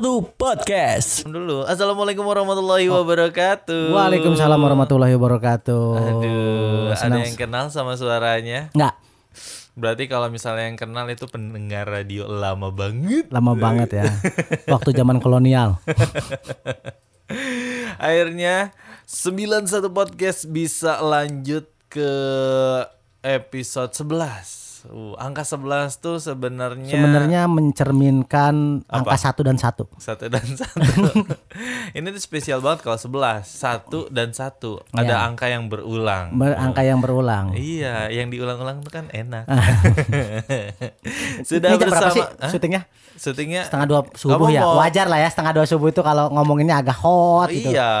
991 Podcast. dulu. Assalamualaikum warahmatullahi wabarakatuh. Waalaikumsalam warahmatullahi wabarakatuh. Aduh, ada Senang- yang kenal sama suaranya? Nggak, Berarti kalau misalnya yang kenal itu pendengar radio lama banget. lama banget ya. Waktu zaman kolonial. Akhirnya 91 podcast bisa lanjut ke episode 11. Uh, angka 11 tuh sebenarnya Sebenarnya mencerminkan angka satu dan satu. satu dan satu. Ini tuh spesial banget kalau 11, satu dan satu. Ada Ya. angka yang berulang. Ber- angka yang berulang. Iya, yang diulang-ulang tuh kan enak. Ah. Sudah Ini bersama sih syutingnya? syutingnya Setengah dua subuh ya. mau- Wajar lah ya setengah dua subuh itu kalau ngomonginnya agak hot gitu. Iya,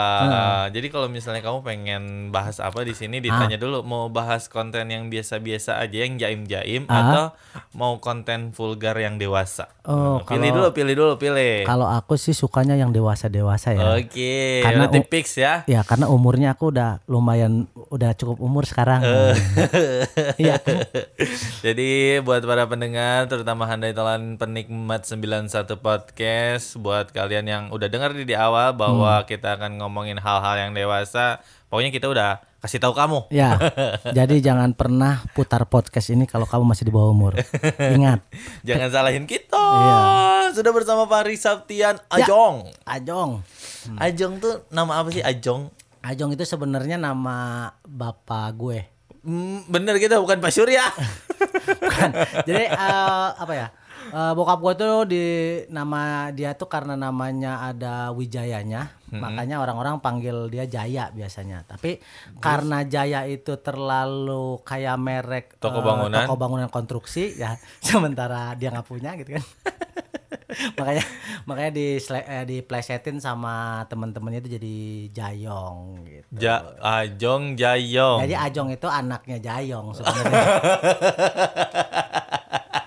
jadi kalau misalnya kamu pengen bahas apa di sini ditanya dulu mau bahas konten yang biasa-biasa aja yang jaim-jaim Ah. atau mau konten vulgar yang dewasa. Oh, Nah, pilih kalau- dulu, pilih dulu, pilih. Kalau aku sih sukanya yang dewasa-dewasa ya. Oke, Karena berarti u- fix ya. Ya karena umurnya aku udah lumayan udah cukup umur sekarang. Eh. Iya. Jadi buat para pendengar terutama handai telan penikmat 91 podcast buat kalian yang udah dengar di, di awal Hmm. bahwa kita akan ngomongin hal-hal yang dewasa, pokoknya kita udah kasih tahu kamu. Ya, jadi jangan pernah putar podcast ini kalau kamu masih di bawah umur. Ingat, Jangan salahin kita. Iya. Sudah bersama Fahri Sabtian Ya. Ajong. Ajong. Ajong tuh nama apa sih Ajong? Ajong itu sebenarnya nama bapak gue. Hmm, bener gitu bukan Pak Surya. Bukan. Jadi eh, apa ya? Eh, bokap gue tuh di nama dia tuh karena namanya ada Wijayanya, makanya orang-orang panggil dia Jaya biasanya. Tapi karena Jaya itu terlalu kayak merek Toko eh, bangunan. toko bangunan konstruksi ya, sementara dia nggak punya gitu kan. makanya makanya di eh, diplesetin sama temen-temennya itu jadi Jayong gitu. ja, Ajong Jayong. Jadi Ajong itu anaknya Jayong sebenarnya.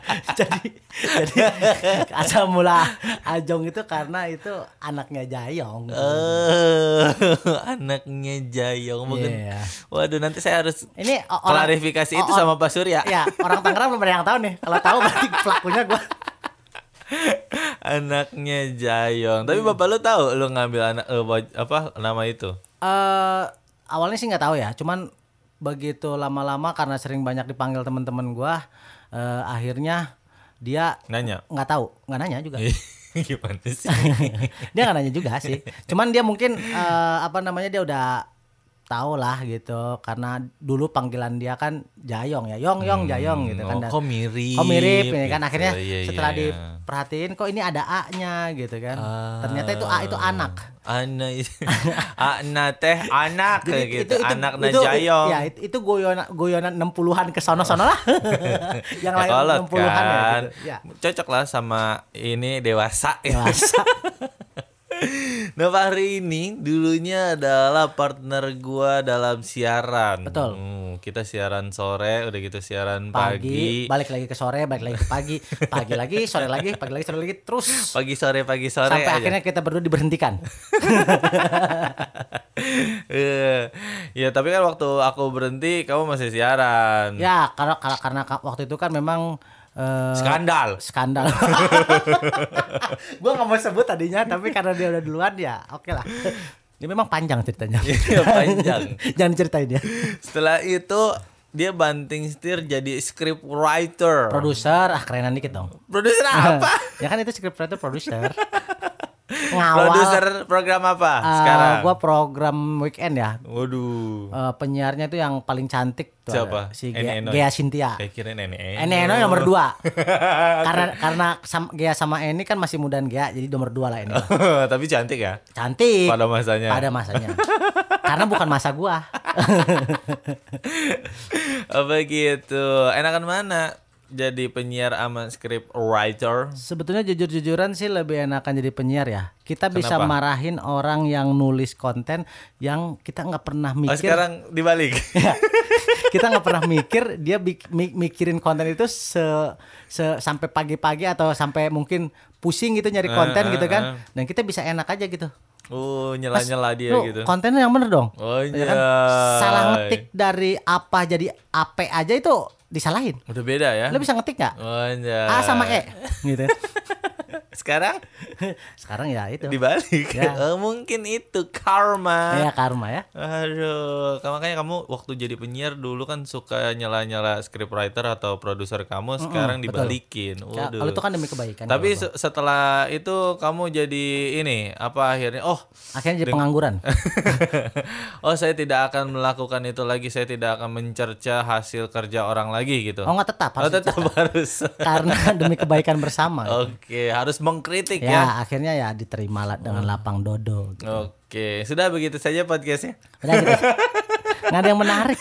jadi jadi asal mula Ajong itu karena itu anaknya Jayong. Eh, anaknya Jayong mungkin. Iya. Waduh, nanti saya harus Ini orang klarifikasi itu sama Pak Surya. Ya, orang Tangerang belum ada yang tahu nih. Kalau tahu berarti pelakunya gua. Anaknya Jayong. Tapi bapak lu tahu lu ngambil anak waj- apa nama itu? Eh awalnya sih nggak tahu ya, cuman begitu lama-lama karena sering banyak dipanggil teman-teman gua eh, akhirnya dia Nanya. nggak tahu, nggak nanya juga. Gimana sih? dia nggak nanya juga sih cuman dia mungkin eh, apa namanya dia udah tahu lah gitu karena dulu panggilan dia kan Jayong ya Yong Yong Jayong gitu kan Oh, kok mirip. kok mirip ini kan gitu. akhirnya Iya, iya, setelah iya. diperhatiin kok ini ada A-nya gitu kan Ah. ternyata itu A itu anak Anak itu. anak teh anak kayak gitu. anak itu- Jayong. ya itu, itu goyonan goyonan 60-an ke sono-sono lah yang Ya, lain kolot 60-an ya kan. gitu. ya Cocok lah sama ini dewasa. dewasa Nah Fahri ini dulunya adalah partner gua dalam siaran. Betul. Hmm, kita siaran sore, udah gitu siaran pagi, pagi. balik lagi ke sore balik lagi ke pagi pagi lagi sore lagi pagi lagi sore lagi terus Pagi sore pagi sore sampai aja. akhirnya kita berdua diberhentikan. Iya. ya tapi kan waktu aku berhenti kamu masih siaran. ya karena karena, karena ka- waktu itu kan memang eh, Skandal. skandal. gua nggak mau sebut tadinya tapi karena dia udah duluan ya oke lah. Ini memang panjang ceritanya. Iya, panjang. Jangan ceritain dia. Setelah itu dia banting setir jadi script writer. Produser, ah kerenan dikit dong. Produser apa? ya kan itu scriptwriter produser. Ngawal. Produser program apa eh, sekarang? gua program weekend ya. Waduh. Eh, penyiarnya itu yang paling cantik tuh Siapa? ada, si Gea, Enoy. Gea Cynthia. Saya kira nenek. Eni Eno nomor dua karena karena sam, Gea sama Eni kan masih mudaan Gea jadi nomor dua lah ini Tapi cantik ya cantik pada masanya. pada masanya karena bukan masa gua Apa gitu. Enakan mana? Jadi penyiar sama script writer. sebetulnya jujur-jujuran sih lebih enakan jadi penyiar ya kita bisa Kenapa? marahin orang yang nulis konten yang kita nggak pernah Oh, mikir sekarang dibalik. Ya. kita nggak pernah mikir dia bik- mikirin konten itu se, se- sampai pagi-pagi atau sampai mungkin pusing gitu nyari konten Eh, gitu eh, kan eh. dan kita bisa enak aja gitu Oh, nyela-nyela dia Lu gitu. kontennya yang bener dong Oh, Ya kan? iya. salah ngetik dari apa jadi AP aja itu disalahin Udah beda ya? lo bisa ngetik nggak Oh, iya. A sama E gitu Sekarang Sekarang ya itu. dibalik. Ya. Oh, mungkin itu karma. Ya karma ya. Aduh, ka- makanya kamu waktu jadi penyiar dulu kan suka nyala-nyala scriptwriter atau produser kamu, sekarang betul. dibalikin. Ya, Waduh. Kalau itu kan demi kebaikan. Tapi kalau se- setelah itu kamu jadi ini apa akhirnya? Oh, akhirnya jadi pengangguran. oh saya tidak akan melakukan itu lagi. Saya tidak akan mencerca hasil kerja orang lagi gitu. Oh nggak tetap Oh, harus tetap harus. karena demi kebaikan bersama. Oke, harus mengkritik ya, ya. akhirnya ya diterima lah dengan lapang dodo. gitu. Oke, sudah begitu saja podcastnya. Udah gitu. Nggak ada yang menarik.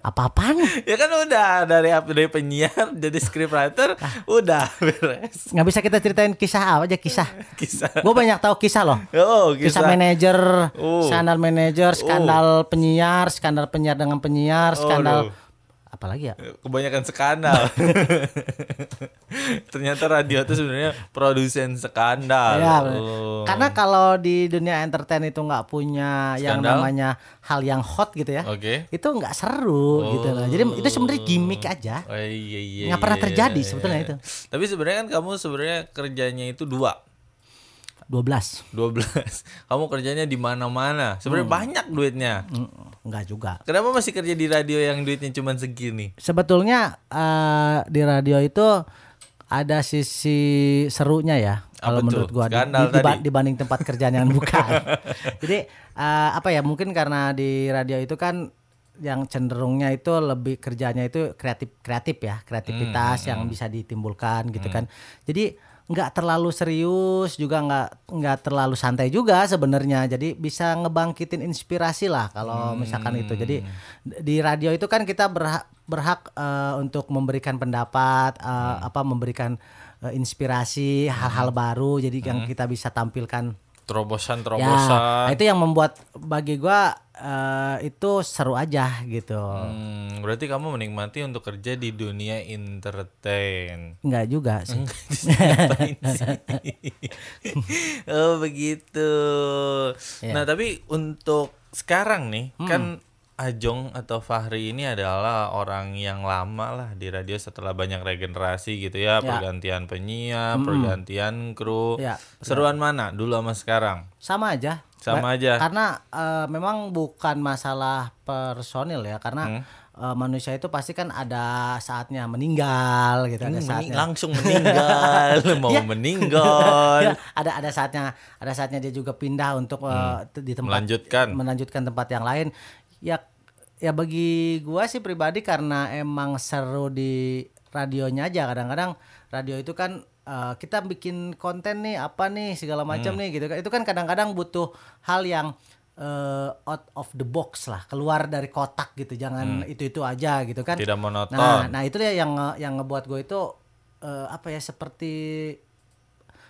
Apa-apaan? Ya kan udah dari dari penyiar jadi scriptwriter udah beres Nggak bisa kita ceritain kisah apa aja kisah. kisah. Gue banyak tahu kisah loh. Oh, Kisah, kisah. manajer, Oh. skandal manajer, skandal penyiar, skandal penyiar dengan penyiar, skandal Aduh. Apalagi ya? Kebanyakan skandal. Ternyata radio itu sebenarnya produsen skandal. Ya, Oh. karena kalau di dunia entertain itu nggak punya yang Skandal? namanya hal yang hot gitu ya, Oke. itu nggak seru gitu loh. Jadi itu sebenarnya gimmick aja. Oh, iya, iya, Nggak pernah iya, terjadi iya, sebetulnya iya. itu. Tapi sebenarnya kan kamu sebenarnya kerjanya itu dua. 12 12. Kamu kerjanya di mana-mana. Sebenarnya Hmm. banyak duitnya. Mm, Nggak juga. Kenapa masih kerja di radio yang duitnya cuma segini? Sebetulnya eh, di radio itu ada sisi serunya ya. Apa Kalau menurut gua di- Skandal di- tadi. dibanding tempat kerjaan yang bukan. Jadi eh, apa ya? Mungkin karena di radio itu kan yang cenderungnya itu lebih kerjanya itu kreatif kreatif ya kreativitas Hmm, yang bisa ditimbulkan gitu kan jadi nggak terlalu serius juga nggak nggak terlalu santai juga sebenarnya. Jadi bisa ngebangkitin inspirasi lah kalau misalkan itu. Jadi di radio itu kan kita berhak berhak eh, untuk memberikan pendapat eh, apa memberikan eh, inspirasi hal-hal baru. Jadi yang kita bisa tampilkan. Terobosan-terobosan. Ya, itu yang membuat bagi gua eh, itu seru aja gitu. Hmm, berarti kamu menikmati untuk kerja di dunia entertain. Enggak juga sih. Oh begitu. Iya. Nah tapi untuk sekarang nih Hmm. kan Ajong atau Fahri ini adalah orang yang lama lah di radio setelah banyak regenerasi gitu ya, pergantian penyiar, pergantian kru. Ya, Seruan mana dulu sama sekarang? Sama aja. Sama aja. Karena eh, memang bukan masalah personil ya, Hmm. karena eh, manusia itu pasti kan ada saatnya meninggal gitu, ada Hmm, saatnya. mening- langsung meninggal, mau Ya. meninggal. Ya, ada ada saatnya ada saatnya dia juga pindah untuk eh, t- di tempat Hmm. Melanjutkan. melanjutkan tempat yang lain ya ya bagi gua sih pribadi karena emang seru di radionya aja kadang-kadang radio itu kan eh, kita bikin konten nih apa nih segala macam Hmm. nih gitu kan itu kan kadang-kadang butuh hal yang eh, out of the box lah keluar dari kotak gitu jangan itu itu aja gitu kan Hmm. Tidak monoton. Nah, nah itu dia yang nge- yang ngebuat gue itu eh, apa ya seperti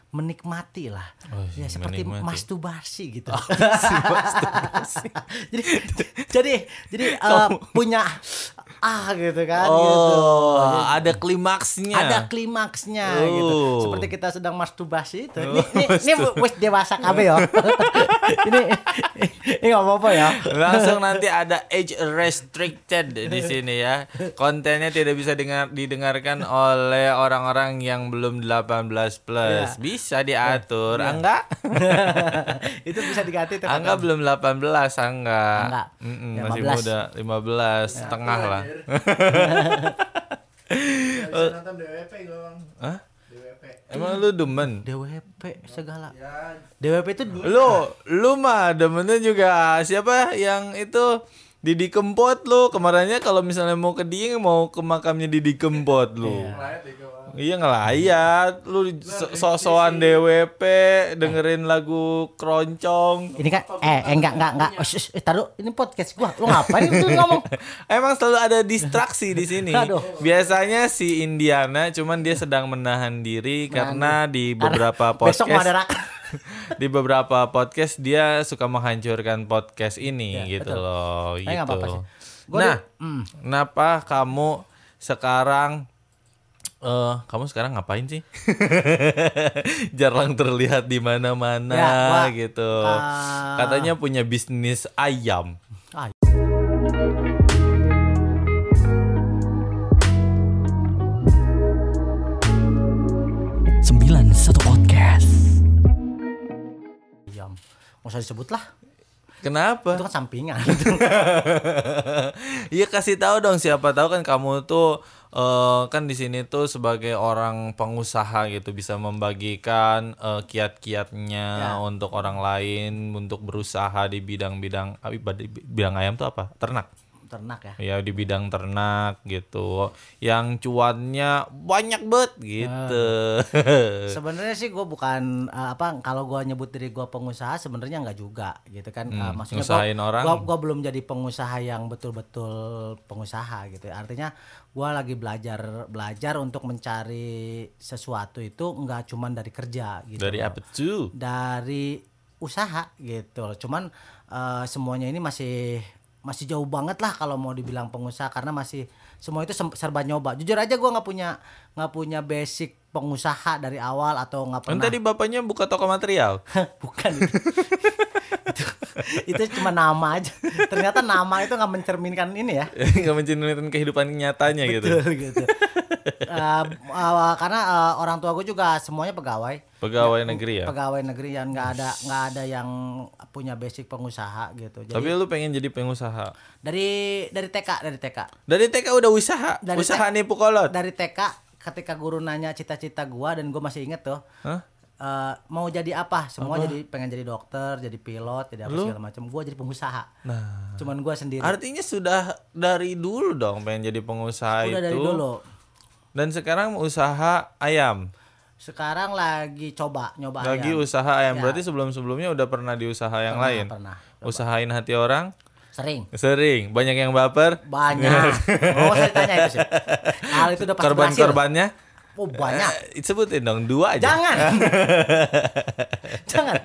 menikmati lah. Oh, ya seperti menikmati. masturbasi gitu. jadi jadi jadi eh, punya ah gitu kan gitu. Oh, ada klimaksnya. Ada klimaksnya Oh. gitu. Seperti kita sedang masturbasi itu. Ini ini, ini wis dewasa kabeh ya. ini ini enggak apa-apa ya. Langsung nanti ada age restricted di sini ya. Kontennya tidak bisa dengar didengarkan oleh orang-orang yang belum 18 plus. Iya. Bisa diatur. Angga? itu bisa diganti. Angga belum 18, Angga. Angga. Mm-mm, 15. masih muda, 15 setengah lah. Bisa nonton DWP gue bang Hah? DWP Emang lu demen? DWP segala. ya DWP itu Lu, lu mah demennya juga siapa yang itu Didi Kempot lu kemarinnya kalau misalnya mau ke Dieng mau ke makamnya Didi Kempot lu. bang Iya ngelayat, lu so- so-soan DWP dengerin lagu keroncong. Ini kan eh, eh enggak enggak enggak. Taruh ini podcast gua. Lu ngapain itu ngomong? Emang selalu ada distraksi di sini. Aduh. Biasanya si Indiana cuman dia sedang menahan diri karena di beberapa Besok mau ada podcast di beberapa podcast dia suka menghancurkan podcast ini gitu loh Tapi gitu. apa-apa sih. Gua Nah, di- hmm. kenapa kamu sekarang eh kamu sekarang ngapain sih? Jarang terlihat di mana-mana Ya, gitu. ah. Katanya punya bisnis ayam. Ah, 91 Podcast. Diam. Nggak usah disebut lah. Kenapa? Itu kan sampingan. Iya kasih tahu dong siapa tahu kan kamu tuh eh, kan di sini tuh sebagai orang pengusaha gitu bisa membagikan eh, kiat-kiatnya Ya. untuk orang lain untuk berusaha di bidang-bidang ah, bidang ayam tuh apa? Ternak. Ternak ya. Ya di bidang ternak gitu. Yang cuannya banyak banget gitu. Sebenarnya sih gue bukan eh, apa kalau gue nyebut diri gue pengusaha sebenarnya nggak juga gitu kan. Eh, maksudnya ngusahain orang. Gua, gua belum jadi pengusaha yang betul-betul pengusaha gitu. Artinya gue lagi belajar belajar untuk mencari sesuatu itu nggak cuman dari kerja gitu. Dari apa tuh? dari usaha gitu. Cuman eh, semuanya ini masih masih jauh banget lah kalau mau dibilang pengusaha karena masih semua itu serba nyoba. Jujur aja gua nggak punya nggak punya basic pengusaha dari awal atau nggak Kan pernah. tadi bapaknya buka toko material. Bukan. itu, itu cuma nama aja. Ternyata nama itu nggak mencerminkan ini ya. Nggak mencerminkan kehidupan nyatanya gitu. Betul gitu. Eh, eh, karena eh, orang tua gue juga semuanya pegawai. Pegawai negeri ya. Pegawai negeri yang nggak ada nggak ada yang punya basic pengusaha gitu. Jadi Tapi lu pengen jadi pengusaha. dari dari TK dari TK Dari TK udah usaha, Dari usaha nipu kolot. dari TK ketika guru nanya cita-cita gua dan gua masih inget tuh Hah? eh, mau jadi apa semua jadi pengen jadi dokter jadi pilot jadi apa Lu? segala macam gua jadi pengusaha Nah, cuman gua sendiri artinya sudah dari dulu dong pengen jadi pengusaha udah itu. dari dulu Dan sekarang usaha ayam. sekarang lagi coba nyoba Lagi ayam. usaha ayam. Ya. Berarti sebelum-sebelumnya udah pernah di usaha yang Pernah, lain. pernah Usahain hati orang sering. Sering, banyak yang baper. banyak. Oh saya tanya itu sih. Hal itu udah pasti Korban-korbannya? oh banyak. Eh, sebutin dong dua aja. jangan. Jangan.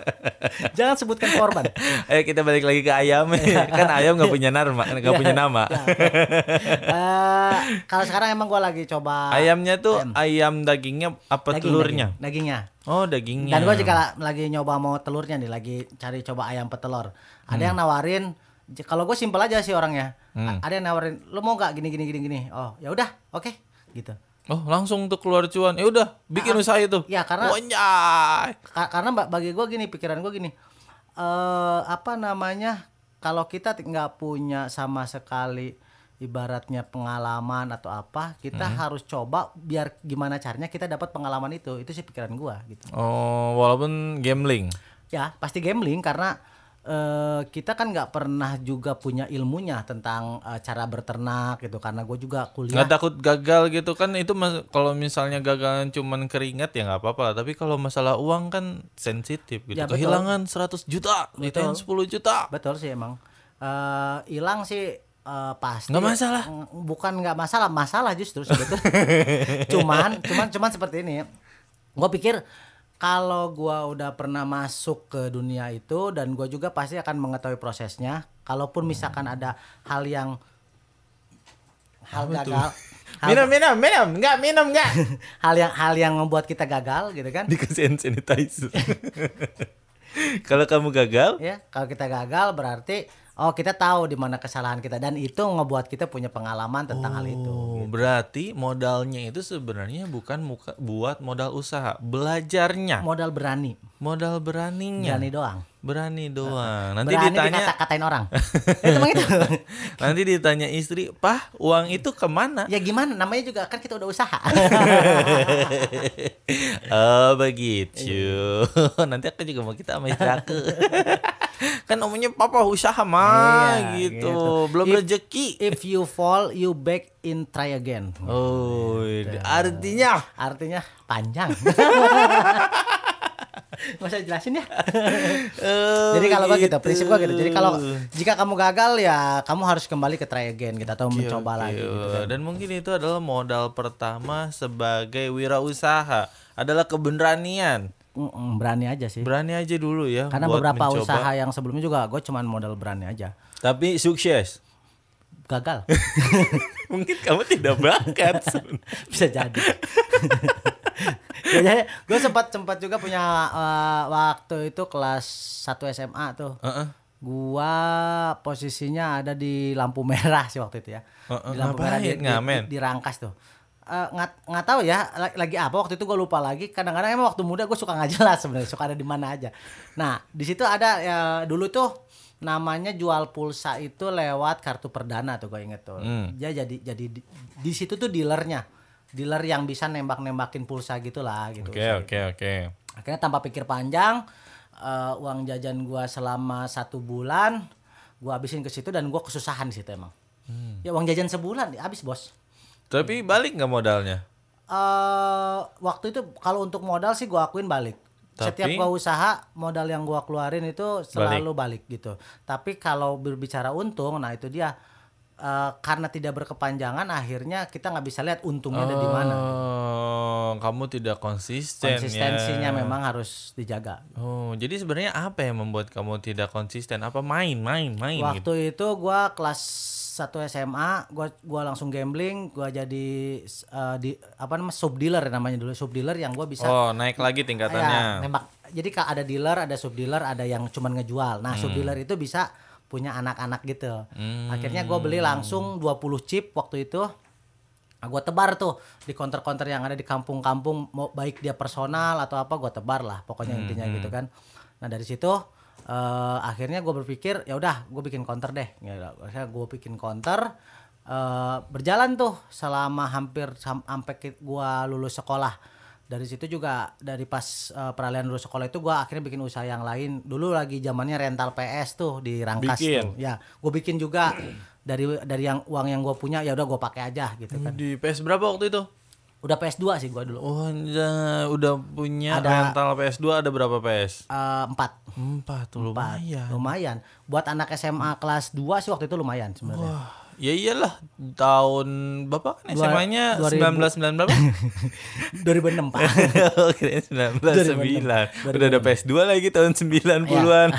Jangan sebutkan korban. Ayo kita balik lagi ke ayam. kan ayam nggak punya nama, nggak punya nama. Eh, kalau sekarang emang gua lagi coba Ayamnya tuh ayam dagingnya apa daging, telurnya? daging, dagingnya. Oh dagingnya. dan gua juga la- lagi nyoba mau telurnya nih lagi cari coba ayam petelur. Ada Hmm. yang nawarin kalau gue simpel aja sih orangnya A- ada yang nawarin lu mau nggak gini gini gini gini oh ya udah oke gitu Oh langsung tuh keluar cuan. Ya udah bikin usaha itu. ya karena Wanyai. Ka- karena ba- bagi gue gini pikiran gue gini eh apa namanya kalau kita nggak punya sama sekali ibaratnya pengalaman atau apa kita Hmm. harus coba biar gimana caranya kita dapat pengalaman itu itu sih pikiran gue gitu Oh walaupun gambling. ya pasti gambling karena eh, kita kan nggak pernah juga punya ilmunya tentang eh, cara berternak gitu karena gue juga kuliah Nggak takut gagal gitu kan itu mas- kalau misalnya gagal cuman keringat ya nggak apa-apa. Tapi kalau masalah uang kan sensitif gitu. Ya, betul. Kehilangan 100 juta, ditain 10 juta. Betul sih emang. Eh, hilang sih eh, pasti. Nggak masalah. Mm, Bukan nggak masalah, masalah justru sebetulnya. cuman, cuman, cuman seperti ini. Gue pikir kalau gua udah pernah masuk ke dunia itu dan gua juga pasti akan mengetahui prosesnya. Kalaupun misalkan ada hal yang hal gagal, hal, Minum minum minum nggak minum nggak. hal yang hal yang membuat kita gagal gitu kan? Dikasih hand sanitizer. kalau kamu gagal, ya kalau kita gagal berarti oh kita tahu di mana kesalahan kita. Dan itu ngebuat kita punya pengalaman tentang hal itu Oh, berarti modalnya itu sebenarnya bukan muka, buat modal usaha, belajarnya, modal berani. Modal beraninya, berani doang berani doang. Nanti berani ditanya, dikata-katain orang itu emang itu nanti ditanya istri, pah uang itu ke mana? ya gimana namanya juga kan kita udah usaha oh begitu. nanti aku juga mau kita sama istri aku. kan namanya papa usaha mah Iya, gitu. gitu. belum If- rezeki. if you fall you back in try again Oh, artinya artinya panjang Gak usah jelasin ya Oh, Jadi kalau gua gitu, prinsip gua gitu. Jadi kalau jika kamu gagal ya kamu harus kembali ke try again gitu atau mencoba lagi gitu kan. Dan mungkin itu adalah modal pertama sebagai wirausaha adalah keberanian. Mm-mm, berani aja sih. Berani aja dulu ya. Karena buat beberapa mencoba. usaha yang sebelumnya juga gue cuman modal berani aja. tapi sukses. Gagal. mungkin kamu tidak bakat. Bisa jadi. Jadi gue sempat sempat juga punya eh, waktu itu kelas 1 SMA tuh. Heeh. Gua posisinya ada di lampu merah sih waktu itu ya. Heeh, Di lampu merah di? Ngamen? di, di Rangkas tuh. eh, nggak nggak tahu ya la- lagi apa waktu itu gue lupa lagi kadang-kadang emang waktu muda gue suka nggak jelas sebenarnya suka ada di mana aja nah di situ ada ya dulu tuh namanya jual pulsa itu lewat kartu perdana tuh gue inget tuh Hmm. dia jadi jadi di, di situ tuh dealernya dealer yang bisa nembak-nembakin pulsa gitulah gitu. Oke oke oke. akhirnya tanpa pikir panjang eh, uang jajan gua selama satu bulan gua habisin ke situ dan gua kesusahan di situ emang. Ya uang jajan sebulan habis bos. Tapi balik nggak modalnya? eh waktu itu kalau untuk modal sih gua akuin balik. Setiap Tapi- gua usaha modal yang gua keluarin itu selalu balik, gitu. Tapi kalau berbicara untung nah itu dia eh, karena tidak berkepanjangan akhirnya kita nggak bisa lihat untungnya ada di mana Oh, kamu tidak konsisten konsistensinya ya. memang harus dijaga Oh, jadi sebenarnya apa yang membuat kamu tidak konsisten? Apa main, main, main gitu? Waktu itu gua kelas 1 SMA, gua gua langsung gambling, gua jadi eh, di apa namanya sub dealer namanya dulu, sub dealer yang gua bisa Oh, naik lagi ya, tingkatannya. nembak. Jadi ada dealer, ada sub dealer, ada yang cuman ngejual. Nah, Hmm. sub dealer itu bisa punya anak-anak gitu. Akhirnya gua beli langsung 20 chip waktu itu. Nah, gua tebar tuh di counter-counter yang ada di kampung-kampung mau baik dia personal atau apa gua tebar lah pokoknya Hmm, intinya gitu kan. Nah, dari situ eh, akhirnya gue berpikir ya udah gue bikin counter deh. Ya gue bikin counter eh, berjalan tuh selama hampir sam- sampai gua lulus sekolah. Dari situ juga dari pas eh, peralihan lulus sekolah itu gua akhirnya bikin usaha yang lain. Dulu lagi zamannya rental PS tuh di Rangkas Bikin. tuh. Ya, gue bikin juga dari dari yang uang yang gue punya ya udah gue pakai aja gitu kan. Di PS berapa waktu itu? Udah PS2 sih gua dulu. Oh, udah, udah punya Ada- rental PS2 ada berapa PS? Eh, empat. Empat, tuh Empat. lumayan. Lumayan. Buat anak SMA kelas 2 sih waktu itu lumayan sebenarnya. Ya iyalah tahun Bapak kan Dua- SMA-nya 2000. 19 berapa? 2006 Pak. Oh, kirain 19 9. 2006. Udah ada PS2 lagi tahun 90-an.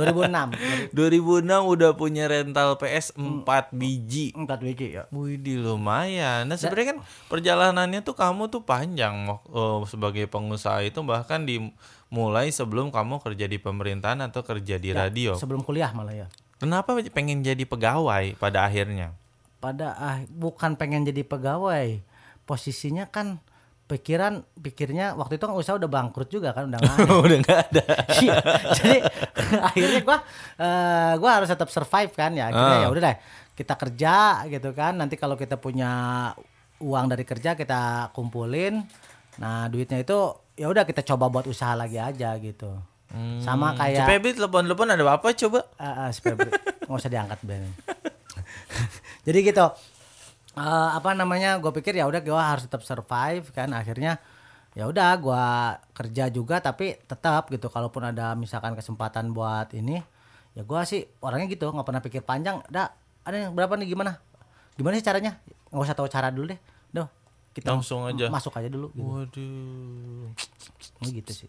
2006. 2006 udah punya rental PS 4 biji. Empat biji ya. Wih, lumayan. Nah, sebenarnya kan perjalanannya tuh kamu tuh panjang. Oh, sebagai pengusaha itu bahkan dimulai sebelum kamu kerja di pemerintahan atau kerja di radio. Sebelum kuliah malah ya. Kenapa pengen jadi pegawai pada akhirnya? Pada ah, bukan pengen jadi pegawai. Posisinya kan pikiran pikirnya waktu itu kan usaha udah bangkrut juga kan udah nggak ada. Udah nggak ada. Iya, jadi akhirnya gua eh, gua harus tetap survive kan ya akhirnya Ah. ya udah deh kita kerja gitu kan nanti kalau kita punya uang dari kerja kita kumpulin nah duitnya itu ya udah kita coba buat usaha lagi aja gitu sama kayak Cepebit telepon-telepon ada apa coba? Ah, supaya ber- nggak usah diangkat Ben. Jadi gitu. Eh, apa namanya? Gue pikir ya udah gue harus tetap survive kan. Akhirnya ya udah gue kerja juga tapi tetap gitu. Kalaupun ada misalkan kesempatan buat ini, ya gue sih orangnya gitu nggak pernah pikir panjang. Dah ada yang berapa nih gimana? Gimana sih caranya? Nggak usah tahu cara dulu deh. Duh, kita Langsung aja. masuk aja dulu. Gitu. Waduh. Oh, gitu sih.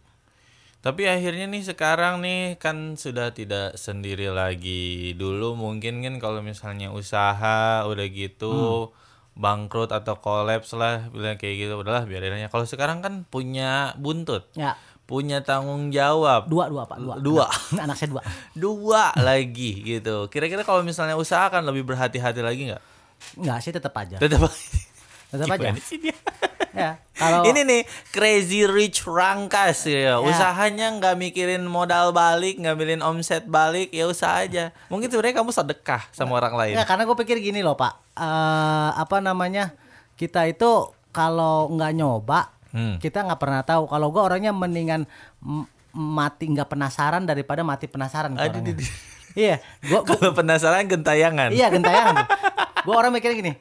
Tapi akhirnya nih sekarang nih kan sudah tidak sendiri lagi. Dulu mungkin kan kalau misalnya usaha udah gitu bangkrut atau kolaps lah bilang kayak gitu udahlah biarin aja. Kalau sekarang kan punya buntut, Ya punya tanggung jawab. dua dua pak dua. Dua. Anak saya dua. Dua lagi gitu. Kira-kira kalau misalnya usaha kan lebih berhati-hati lagi nggak? Nggak sih tetap aja. Tetap Tetap aja. Gimana sih dia? Ya, kalau Ini nih crazy rich rangkas ya. Usahanya nggak mikirin modal balik, nggak mikirin omset balik, ya usaha aja. Mungkin sebenarnya kamu sedekah sama orang lain. Ya karena gue pikir gini loh pak, Eh apa namanya kita itu kalau nggak nyoba, Hmm. kita nggak pernah tahu. Kalau gue orangnya mendingan mati nggak penasaran daripada mati penasaran. gua Aduh, orangnya. di- di- Iya, gue Kalau penasaran gentayangan. iya gentayangan. gue orang mikirnya gini,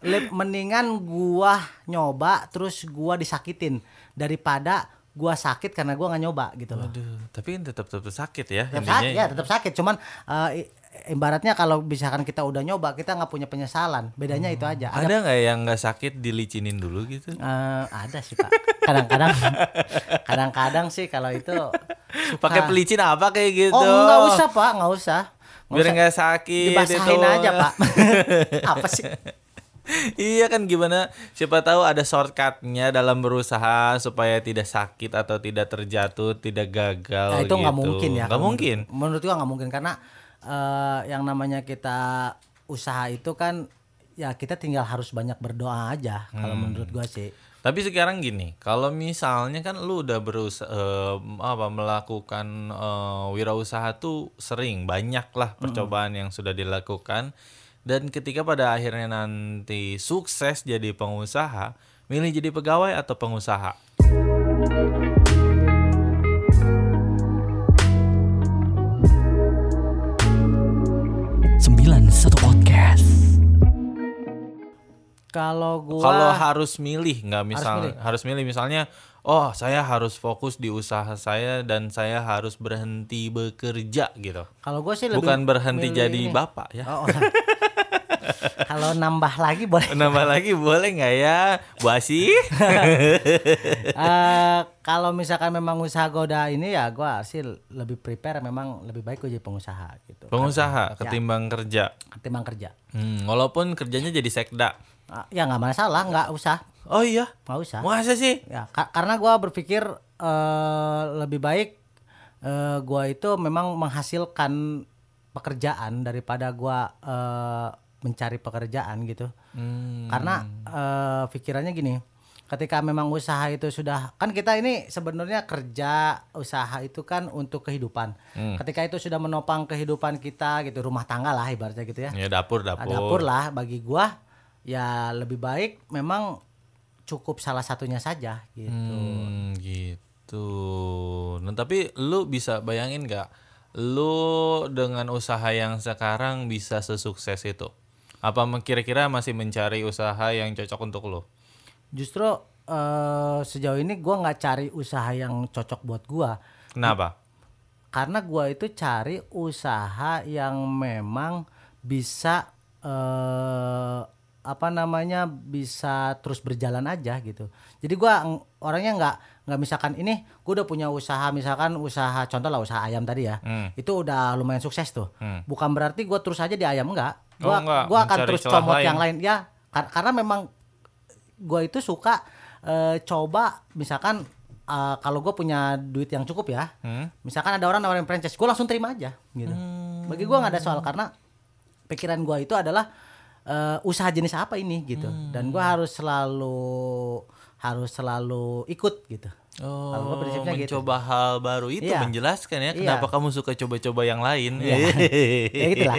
le- mendingan gua nyoba terus gua disakitin. Daripada gua sakit karena gua nggak nyoba gitu loh. Aduh, tapi tetap tetap sakit ya tetap sakit ya. tetap sakit. Cuman i- ibaratnya kalau misalkan kita udah nyoba kita nggak punya penyesalan. Bedanya itu aja. Ada nggak yang nggak sakit dilicinin dulu gitu? eh, ada sih pak. Kadang-kadang kadang-kadang sih kalau itu Pakai pelicin apa kayak gitu? oh nggak usah pak. Nggak usah. Biar nggak sakit dibasahin itu. aja pak. Apa sih iya kan gimana siapa tahu ada shortcutnya dalam berusaha supaya tidak sakit atau tidak terjatuh tidak gagal Nah, itu nggak gitu. mungkin ya. nggak kalau mungkin Menurut, gua nggak mungkin karena eh, yang namanya kita usaha itu kan ya kita tinggal harus banyak berdoa aja kalau Hmm. menurut gua sih. Tapi sekarang gini, kalau misalnya kan lu udah berusaha eh, apa melakukan eh, wirausaha tuh sering banyak lah percobaan yang sudah dilakukan dan ketika pada akhirnya nanti sukses jadi pengusaha, milih jadi pegawai atau pengusaha? sembilan satu podcast Kalau gua Kalau harus milih nggak misal milih. harus milih. misalnya oh saya harus fokus di usaha saya dan saya harus berhenti bekerja gitu. kalau gua sih lebih Bukan berhenti jadi ini. bapak ya. Oh, kalau nambah lagi boleh. Nambah lagi boleh nggak ya, Bu Asi? Eh, kalau misalkan memang usaha udah ini ya gua sih lebih prepare memang lebih baik gua jadi pengusaha gitu. Pengusaha Ya. ketimbang kerja. Ketimbang kerja. Hmm, walaupun kerjanya jadi sekda. Ah, Ya nggak masalah, nggak usah, Oh iya, nggak usah. masa sih? Ya ka- karena gua berpikir eh, lebih baik eh, gua itu memang menghasilkan pekerjaan daripada gua eh, mencari pekerjaan gitu. Hmm, Karena eh, pikirannya gini, ketika memang usaha itu sudah kan kita ini sebenarnya kerja usaha itu kan untuk kehidupan. Hmm. Ketika itu sudah menopang kehidupan kita gitu, rumah tangga lah ibaratnya gitu ya. ya dapur dapur. dapur lah bagi gua ya lebih baik memang cukup salah satunya saja gitu. Hmm, gitu. Nah, tapi lu bisa bayangin nggak, lu dengan usaha yang sekarang bisa sesukses itu? Apa kira-kira masih mencari usaha yang cocok untuk lu? Justru eh, sejauh ini gua nggak cari usaha yang cocok buat gua Kenapa? karena gua itu cari usaha yang memang bisa eh apa namanya bisa terus berjalan aja gitu. Jadi gua ng- orangnya nggak nggak misalkan ini gua udah punya usaha misalkan usaha contoh lah usaha ayam tadi ya. Hmm. Itu udah lumayan sukses tuh. Hmm. Bukan berarti gua terus aja di ayam enggak. Oh, Gua enggak. gua akan Mencari terus comot lain. yang lain ya. kar- karena memang gua itu suka eh, coba misalkan eh, kalau gue punya duit yang cukup ya, Hmm? misalkan ada orang nawarin franchise, gue langsung terima aja gitu. Bagi gue nggak ada soal karena pikiran gue itu adalah eh, usaha jenis apa ini gitu, dan gue harus selalu harus selalu ikut gitu. Oh, prinsipnya gitu. mencoba hal baru itu Iya. menjelaskan ya Iya. kenapa kamu suka coba-coba yang lain. Iya. ya gitulah.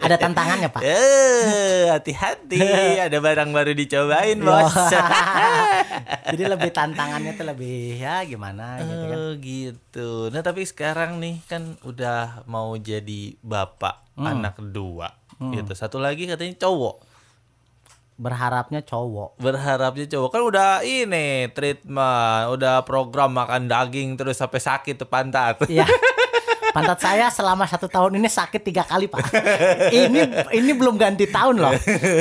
Ada tantangannya pak. Eh, hati-hati, ada barang baru dicobain, Iya. Bos. Jadi lebih tantangannya tuh lebih ya gimana gitu kan. Oh gitu. Nah tapi sekarang nih kan udah mau jadi bapak Hmm. anak dua, gitu. Satu lagi katanya cowok. Berharapnya cowok. Berharapnya cowok kan udah ini treatment, udah program makan daging terus sampai sakit tuh pantat. Iya. Pantat saya selama satu tahun ini sakit tiga kali pak. Ini ini belum ganti tahun loh.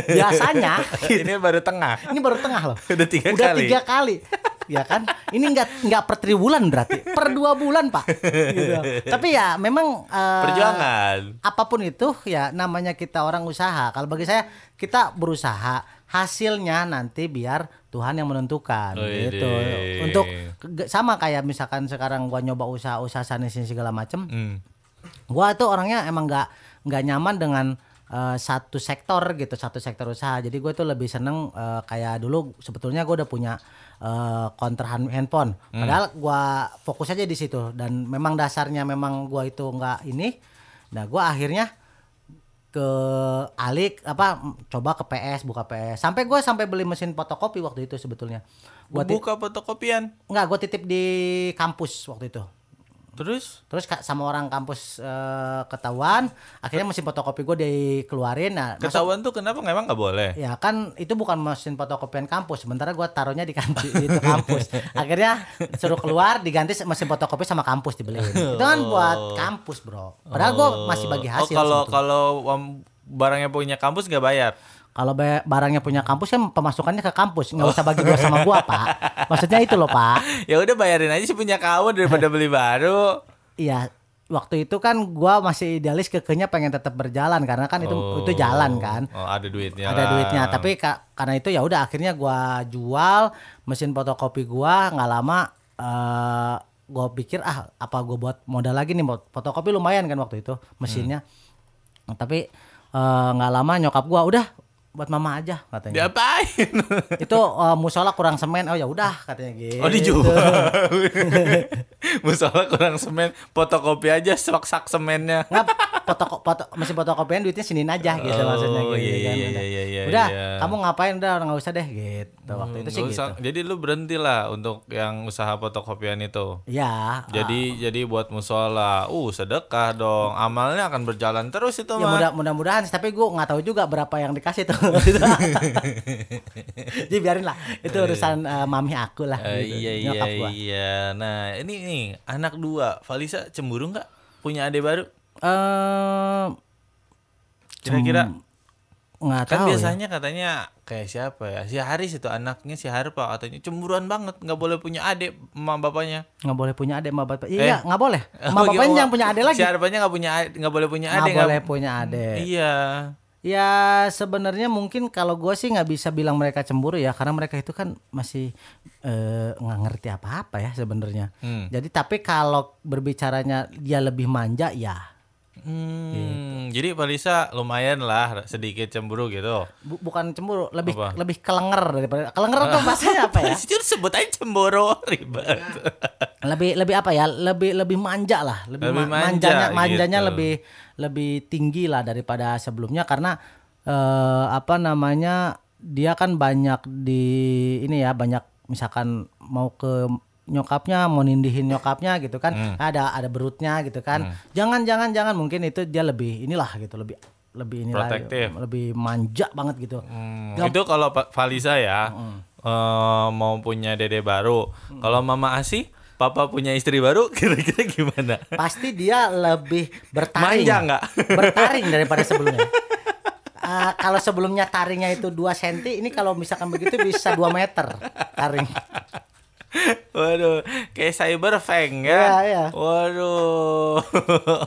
Biasanya ini baru tengah. ini baru tengah loh. Udah tiga Udah kali. tiga kali. Ya kan? Ini nggak nggak per triwulan berarti, per dua bulan pak. Gitu. Tapi ya memang eh, Perjuangan. apa pun itu ya namanya kita orang usaha. Kalau bagi saya kita berusaha hasilnya nanti biar Tuhan yang menentukan Widih. gitu. Untuk sama kayak misalkan sekarang gua nyoba usaha-usaha sanisin segala macem Hmm. gua tuh orangnya emang nggak nggak nyaman dengan eh, satu sektor gitu satu sektor usaha. Jadi gue tuh lebih seneng eh, kayak dulu sebetulnya gue udah punya eh, counter hand- handphone. Padahal gua fokus aja di situ. Dan memang dasarnya memang gua itu nggak ini. Nah gua akhirnya ke alik apa coba ke PS buka PS sampai gue sampai beli mesin fotokopi waktu itu sebetulnya. Gua Buka fotokopian. nggak gue titip di kampus waktu itu Terus Terus sama orang kampus eh, ketahuan, akhirnya mesin fotokopi gue dikeluarin. Nah, masuk- ketahuan tuh kenapa emang nggak boleh? ya kan itu bukan mesin fotokopian kampus, sementara gue taruhnya di, di itu kampus. Akhirnya suruh keluar diganti mesin fotokopi sama kampus dibeliin. Itu kan buat kampus bro. Padahal gue masih bagi Oh hasil. kalau sebetulnya. kalau um, barangnya punya kampus nggak bayar. Kalau ba- barangnya punya kampus kan pemasukannya ke kampus, nggak usah bagi dua sama gua pak. Maksudnya itu loh pak. Ya udah bayarin aja sih punya kamu daripada beli baru. Iya, waktu itu kan gua masih idealis kekenya pengen tetap berjalan karena kan itu itu jalan kan. Oh, ada duitnya. ada lah. duitnya tapi ka- karena itu ya udah akhirnya gua jual mesin fotokopi gua nggak lama eh gua pikir ah apa gua buat modal lagi nih buat fotokopi lumayan kan waktu itu mesinnya Hmm. tapi eh, nggak lama nyokap gua udah buat mama aja katanya. Diapain? Itu eh, musola kurang semen. Oh ya udah katanya gitu. Oh dijual. Musola kurang semen, fotokopi aja sak-sak semennya. Nggak, foto foto mesin fotokopian duitnya sinin aja gitu Oh, maksudnya gitu iya, kan. iya, Udah. iya, iya, Udah, iya. kamu ngapain udah nggak usah deh gitu. Waktu itu sih gitu. usah- Jadi lu berhenti lah untuk yang usaha fotokopian itu. Ya. Jadi jadi buat musola, uh sedekah dong, amalnya akan berjalan terus itu Ya mah. mudah mudah-mudahan tapi gue nggak tahu juga berapa yang dikasih tuh. Jadi biarin lah, itu urusan eh, mami aku lah. Eh, gitu, iya iya nyokap gua. iya. Nah ini nih anak dua, Valisa cemburu nggak punya adik baru? Eh, Kira-kira nggak kan tahu. ya. biasanya katanya kayak siapa ya? Si Haris itu anaknya si Harpa katanya cemburuan banget, nggak boleh punya adik emak bapaknya. nggak boleh punya adik sama bapak. Eh. Iya, nggak boleh. Oh, Sama bapaknya gitu. jangan punya adik lagi. Si Harpanya nggak punya adik, nggak boleh punya Nggak adik. boleh punya adik. Iya. Ya sebenarnya mungkin kalau gue sih nggak bisa bilang mereka cemburu ya karena mereka itu kan masih eh, nggak ngerti apa-apa ya sebenarnya. Hmm. Jadi tapi kalau berbicaranya dia lebih manja ya Hmm, jadi Valisa lumayan lah sedikit cemburu gitu. bu- bukan cemburu lebih Apa? lebih kelenger daripada kelenger tuh bahasanya apa ya? Itu sebut aja cemburu ribet. lebih lebih apa ya? Lebih lebih manja lah, lebih, Lebih ma- manja manjanya manjanya gitu. lebih lebih tinggi lah daripada sebelumnya. Karena eh, apa namanya dia kan banyak di ini ya banyak misalkan mau ke nyokapnya mau nindihin nyokapnya gitu kan. Hmm. ada ada berutnya gitu kan. Jangan jangan jangan. Mungkin itu dia lebih inilah gitu lebih lebih inilah Protektif. lebih manja banget gitu. Hmm, Gak- itu kalau Valisa ya eh, mau punya dede baru. Kalau Mama Asi, Papa punya istri baru, kira-kira gimana? pasti dia lebih bertaring Manja nggak? bertaring daripada sebelumnya Ah, kalau sebelumnya taringnya itu 2 cm ini kalau misalkan begitu bisa 2 meter taring Waduh, kayak cyber fang Iya, ya. iya. Waduh.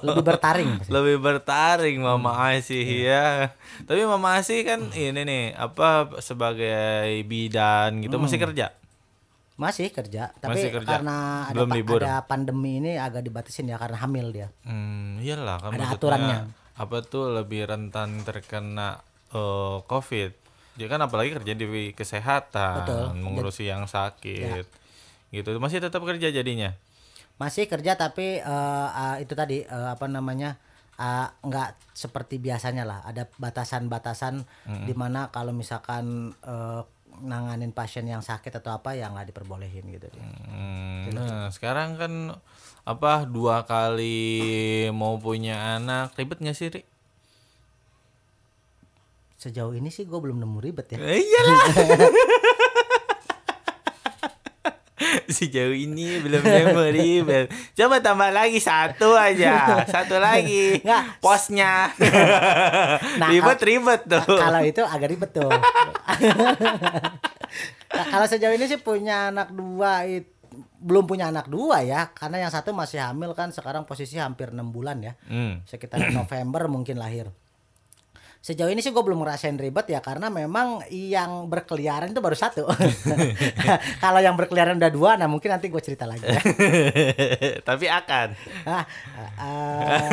lebih bertaring Lebih bertaring Mama Hmm. Asi Iya. ya. Tapi Mama Asi kan ini nih, apa sebagai bidan gitu masih Hmm. kerja. Masih kerja tapi Masih kerja. karena ada, Belum pa- libur. ada pandemi ini agak dibatasin ya karena hamil dia Hmm, iyalah kan Ada maksudnya aturannya. Apa tuh lebih rentan terkena eh, COVID. Dia kan apalagi kerja di kesehatan, Betul. mengurusi yang sakit. Gitu. Masih tetap kerja jadinya. masih kerja tapi eh, ah, itu tadi eh, apa namanya ah, nggak seperti biasanya lah ada batasan-batasan di mana kalau misalkan eh, nanganin pasien yang sakit atau apa ya nggak diperbolehin gitu dia. Hmm, nah, sekarang kan apa dua kali mau punya anak ribet nggak sih, Ri? sejauh ini sih gue belum nemu ribet ya Eh, iyalah. Sejauh ini belum ribet. Coba tambah lagi satu aja, satu lagi. Nggak. Posnya. Nah, ribet ribet tuh. kalau itu agak ribet tuh. Nah, kalau sejauh ini sih punya anak dua it- belum punya anak dua ya, karena yang satu masih hamil kan sekarang posisi hampir enam bulan ya, Hmm. sekitar November mungkin lahir. Sejauh ini sih gue belum ngerasain ribet ya karena memang yang berkeliaran itu baru satu. kalau yang berkeliaran udah dua, nah mungkin nanti gue cerita lagi ya. Tapi akan. Ah, akan,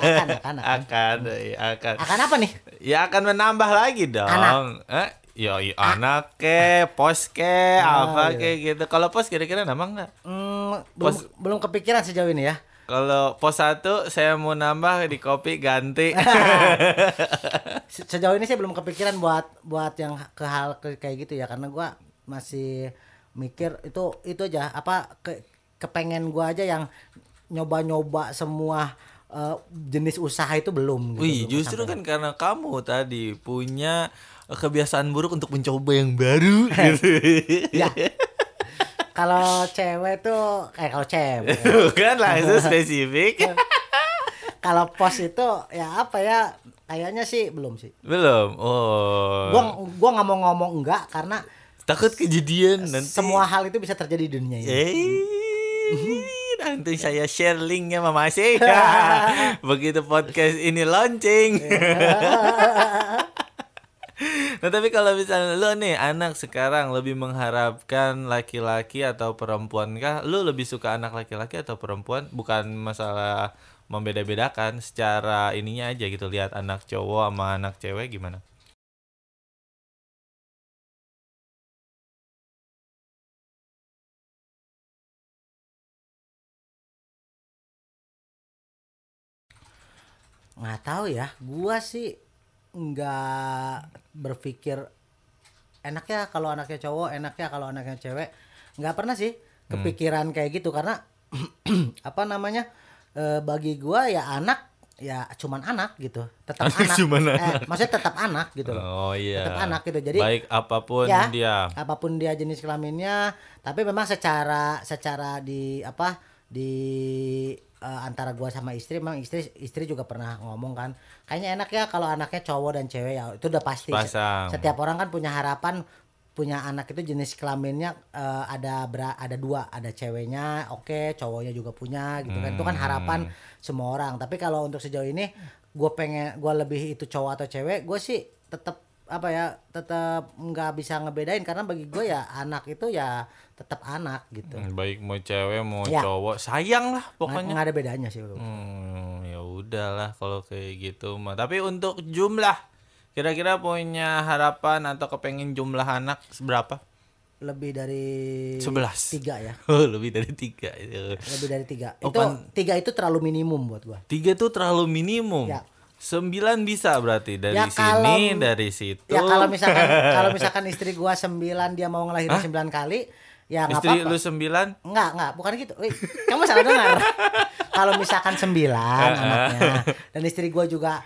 akan, akan. Akan, iya, akan. Akan apa nih? Ya akan menambah lagi dong. Anak. Eh, ya, iya, anak ke, pos ke, Ah, apa iya. kayak gitu. Kalau pos kira-kira nambah nggak? Hmm, belum, Pos- belum kepikiran sejauh ini ya. Kalau pos satu saya mau nambah di kopi ganti. Se- sejauh ini saya belum kepikiran buat buat yang ke hal ke, kayak gitu ya. Karena gua masih mikir itu itu aja. Apa ke, kepengen gua aja yang nyoba-nyoba semua eh, jenis usaha itu belum gitu, Wih, belum justru kan karena kamu tadi punya kebiasaan buruk untuk mencoba yang baru gitu. ya kalau cewek tuh kayak kalau cewek Bukan langsung spesifik. kalau pos itu ya apa ya kayaknya sih belum sih Belum. Oh. gua gua nggak mau ngomong enggak karena takut kejadian nanti. semua hal itu bisa terjadi di dunia ini Eh, nanti saya share linknya Mama Asih. Begitu podcast ini launching. Nah tapi kalau misalnya lo nih anak sekarang lebih mengharapkan laki-laki atau perempuan kah? Lo lebih suka anak laki-laki atau perempuan? Bukan masalah membeda-bedakan secara ininya aja gitu lihat anak cowok sama anak cewek gimana? nggak tahu ya gua sih nggak berpikir enaknya kalau anaknya cowok enaknya kalau anaknya cewek nggak pernah sih kepikiran kayak gitu karena apa namanya eh, bagi gua ya anak ya cuman anak gitu tetap Anak cuman Eh, anak. maksudnya tetap anak gitu loh Oh iya. tetap anak gitu jadi baik apa pun ya, dia. apa pun dia jenis kelaminnya tapi memang secara secara di apa di eh, antara gua sama istri memang istri istri juga pernah ngomong kan kayaknya enak ya kalau anaknya cowok dan cewek ya. Itu udah pasti. Pasang. setiap orang kan punya harapan punya anak itu jenis kelaminnya eh, ada bera- ada dua ada ceweknya oke cowoknya juga punya gitu kan. Itu kan harapan semua orang. Tapi kalau untuk sejauh ini gue pengen gue lebih itu cowok atau cewek gue sih tetap apa ya tetap nggak bisa ngebedain karena bagi gue ya anak itu ya tetap anak gitu Baik mau cewek mau Ya. cowok sayang lah pokoknya. nggak ada bedanya sih Hmm, ya udahlah kalau kayak gitu mah. Tapi untuk jumlah kira-kira punya harapan atau kepengen jumlah anak seberapa? lebih dari Sebelas. tiga ya Oh, lebih dari tiga. lebih dari tiga Oh, itu pan- tiga itu terlalu minimum buat gue Tiga tuh terlalu minimum. Ya. Sembilan bisa berarti dari Ya, sini, kalau- dari situ. Ya kalau misalkan kalau misalkan istri gua sembilan dia mau ngelahirin sembilan kali, ya Istri apa-apa. lu sembilan, Enggak, enggak, bukan gitu. Wih, kamu salah dengar. kalau misalkan sembilan anaknya dan istri gua juga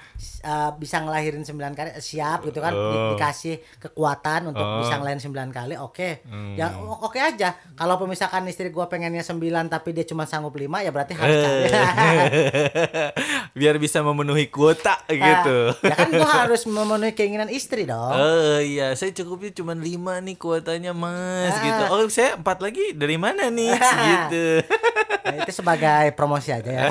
uh, bisa ngelahirin sembilan kali siap gitu kan di- Oh. dikasih kekuatan untuk Oh. bisa ngelahirin sembilan kali oke Hmm. ya oke aja kalau misalkan istri gua pengennya sembilan tapi dia cuma sanggup lima ya berarti harus Eh. cari biar bisa memenuhi kuota gitu. ya kan gua harus memenuhi keinginan istri dong Oh iya, saya cukupnya cuma lima nih kuotanya mas Ah. gitu. Oh saya empat lagi dari mana nih gitu. Nah, itu sebagai promosi aja ya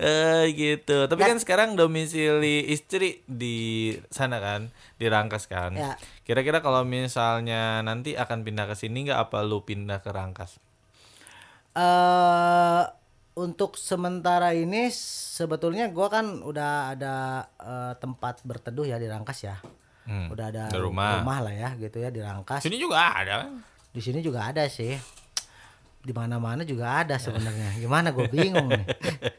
Eh gitu. Tapi Ya. kan sekarang domisili istri di sana kan, di Rangkas kan. Ya. Kira-kira kalau misalnya nanti akan pindah ke sini nggak apa lu pindah ke Rangkas? eh untuk sementara ini sebetulnya gua kan udah ada eh, tempat berteduh ya di Rangkas ya. Hmm, Udah ada ada rumah. lah ya gitu ya di Rangkas. Sini juga ada? Di sini juga ada sih. Di mana-mana juga ada sebenarnya. Gimana gue bingung nih.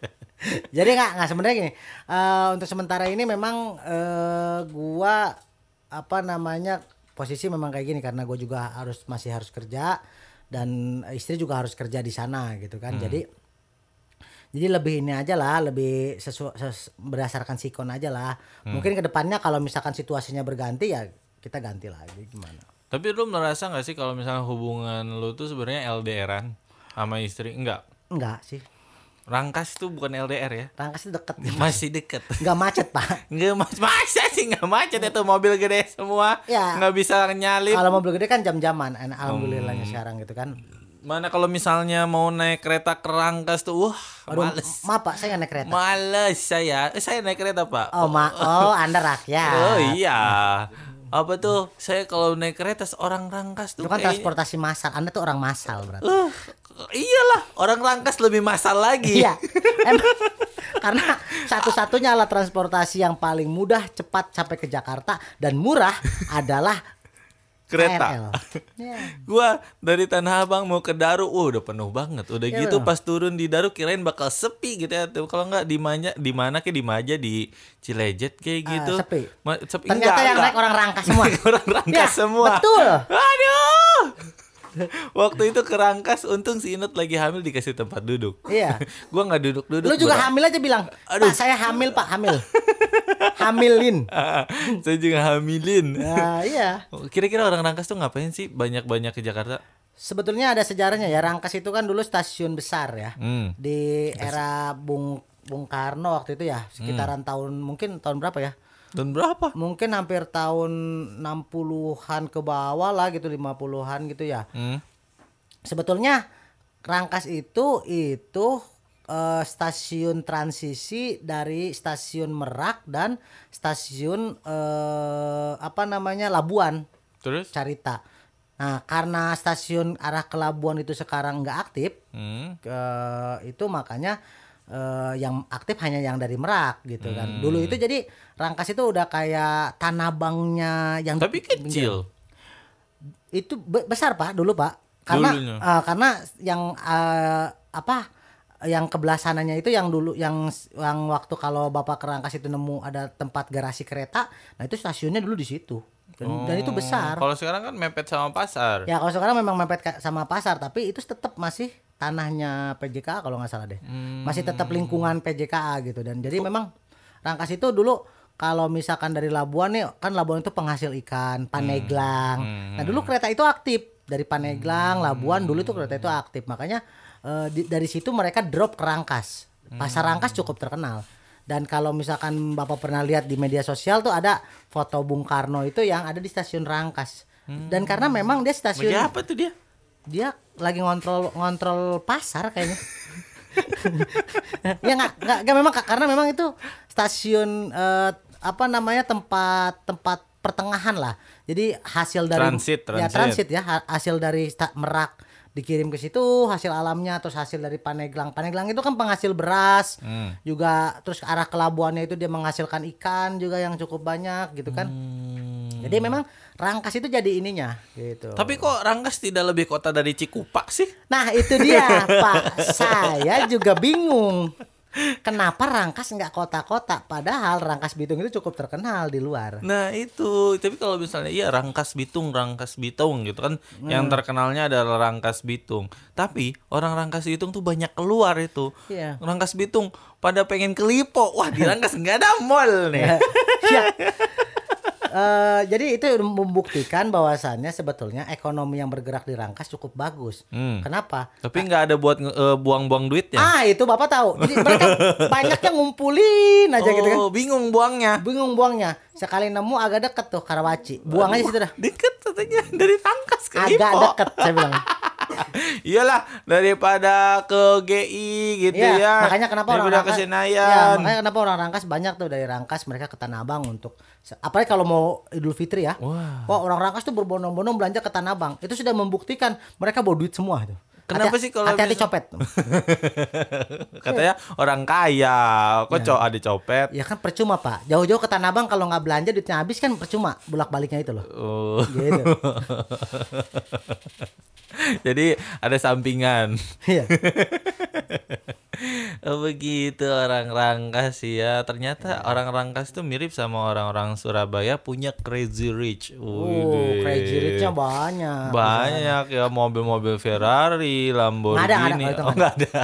Jadi nggak nggak sebenarnya gini. eh, untuk sementara ini memang eh, gua apa namanya posisi memang kayak gini karena gue juga harus masih harus kerja dan istri juga harus kerja di sana gitu kan. Jadi jadi lebih ini aja lah, lebih sesu, ses- berdasarkan sikon aja lah. Mungkin ke depannya kalau misalkan situasinya berganti ya kita ganti lagi gimana. Tapi lu merasa nggak sih kalau misalnya hubungan lu tuh sebenarnya LDRan sama istri? Enggak. Enggak sih. Rangkas tuh bukan LDR ya? Rangkas itu deket. Masih deket. Enggak macet, Pak. Mas masa sih nggak macet itu mobil gede semua Ya. nggak bisa nyalip Kalau mobil gede kan jam-jaman, Hmm. alhamdulillahnya sekarang gitu kan. Mana kalau misalnya mau naik kereta ke Rangkas tuh wah Aduh, males maaf Pak, saya nggak naik kereta. males saya Eh, saya naik kereta pak Oh, ma oh, Anda rakyat. oh iya apa tuh saya kalau naik kereta seorang Rangkas tuh Itu kan kayaknya- transportasi massal. Anda tuh orang massal berarti. Uh, iyalah orang Rangkas lebih masal lagi Iya. Emang karena satu-satunya alat transportasi yang paling mudah, cepat sampai ke Jakarta dan murah adalah kereta. Iya. gua dari Tanah Abang mau ke Daru, wah udah penuh banget. Udah Iya, gitu bener. pas turun di Daru kirain bakal sepi gitu ya. Kalau nggak di mana di mana kayak di Maja di Cilejet kayak Ah, gitu. sepi. Ma- sepi. Ternyata Enggak, yang enggak. naik orang Rangkas semua. orang Rangkas Ya, semua. betul. Aduh. Waktu itu ke Rangkas untung si Inut lagi hamil dikasih tempat duduk. Iya. gua nggak duduk-duduk. Lu juga bro. hamil aja bilang, Aduh. Pak saya hamil Pak, hamil. Hamilin. Saya juga hamilin. Nah, iya. Kira-kira orang Rangkas tuh ngapain sih banyak-banyak ke Jakarta? Sebetulnya ada sejarahnya ya. Rangkas itu kan dulu stasiun besar ya. Hmm. Di era Bung Bung Karno waktu itu ya, sekitaran tahun mungkin tahun berapa ya? Dan berapa? Mungkin hampir tahun 60-an ke bawah lah gitu, 50-an gitu ya. Hmm. Sebetulnya Rangkas itu itu eh, stasiun transisi dari stasiun Merak dan stasiun eh, apa namanya Labuan Terus? Carita. Nah, karena stasiun arah ke Labuan itu sekarang nggak aktif, Hmm. ke itu makanya eh, yang aktif hanya yang dari Merak gitu kan. Dulu itu jadi Rangkas itu udah kayak tanah banknya yang Tapi kecil. itu be- besar pak dulu pak karena Dulunya. eh, karena yang eh, apa yang kebelah sananya itu yang dulu yang yang waktu kalau Bapak ke Rangkas itu nemu ada tempat garasi kereta, nah itu stasiunnya dulu di situ. Dan, dan itu Oh, besar. Kalau sekarang kan mepet sama pasar. Ya kalau sekarang memang mepet sama pasar, tapi itu tetap masih tanahnya PJKA kalau nggak salah deh. Masih tetap lingkungan PJKA gitu dan jadi memang Rangkas itu dulu kalau misalkan dari Labuan nih kan Labuan itu penghasil ikan, Paneglang. Nah dulu kereta itu aktif dari Paneglang, Labuan dulu itu kereta itu aktif makanya eh, di- dari situ mereka drop ke Rangkas. Pasar Rangkas cukup terkenal. Dan kalau misalkan Bapak pernah lihat di media sosial tuh ada foto Bung Karno itu yang ada di stasiun Rangkas. Dan karena memang dia stasiun Bagi apa tuh dia? dia lagi ngontrol ngontrol pasar kayaknya. ya nggak nggak memang karena memang itu stasiun eh, apa namanya tempat tempat pertengahan lah. Jadi hasil dari Transit, ya transit. transit ya ha- hasil dari Merak dikirim ke situ hasil alamnya terus hasil dari Paneglang. Paneglang itu kan penghasil beras. Hmm. Juga terus ke arah ke Labuannya itu dia menghasilkan ikan juga yang cukup banyak gitu kan. Hmm. Jadi memang Rangkas itu jadi ininya gitu. Tapi kok Rangkas tidak lebih kota dari Cikupa sih? Nah itu dia Pak Saya juga bingung Kenapa Rangkas nggak kota-kota Padahal Rangkas Bitung itu cukup terkenal di luar Nah itu, tapi kalau misalnya iya Rangkas Bitung, Rangkas Bitung gitu kan, yang terkenalnya adalah Rangkas Bitung. Tapi orang Rangkas Bitung tuh banyak keluar itu. Iya. Rangkas Bitung pada pengen ke Lipo, wah di Rangkas nggak ada mall nih. Ya. Eh, Jadi itu membuktikan bahwasannya sebetulnya ekonomi yang bergerak di Rangkas cukup bagus Hmm. Kenapa? Tapi nggak ada buat eh, buang-buang duitnya. Ah itu Bapak tahu Jadi mereka banyaknya ngumpulin aja gitu kan Oh, bingung buangnya. Bingung buangnya Sekali nemu agak deket tuh Karawaci Buang aja situ dah Deket katanya dari Rangkas ke Agak Lipo. deket saya bilang Iyalah daripada ke GI gitu Iya, ya. makanya kenapa orang daripada Rangkas ke Iya, Senayan. makanya kenapa orang Rangkas banyak tuh dari Rangkas mereka ke Tanah Abang untuk apalagi kalau mau Idul Fitri ya. Wah. Wah, orang Rangkas tuh berbondong-bondong belanja ke Tanah Abang. Itu sudah membuktikan mereka bawa duit semua itu. Kenapa Hati- sih kalau hati-hati bisa- copet? Katanya orang kaya, kok co ada copet. ya kan percuma, Pak. Jauh-jauh ke Tanah Abang kalau nggak belanja duitnya habis kan percuma bolak-baliknya itu loh. Oh. Gitu. Jadi ada sampingan. Iya. Oh, begitu orang Rangkas ya. Ternyata orang Rangkas tuh mirip sama orang-orang Surabaya punya crazy rich. Oh, Widih. crazy rich-nya banyak. Banyak ya mobil-mobil Ferrari, Lamborghini. Nggak ada, ada, itu oh, nggak ada.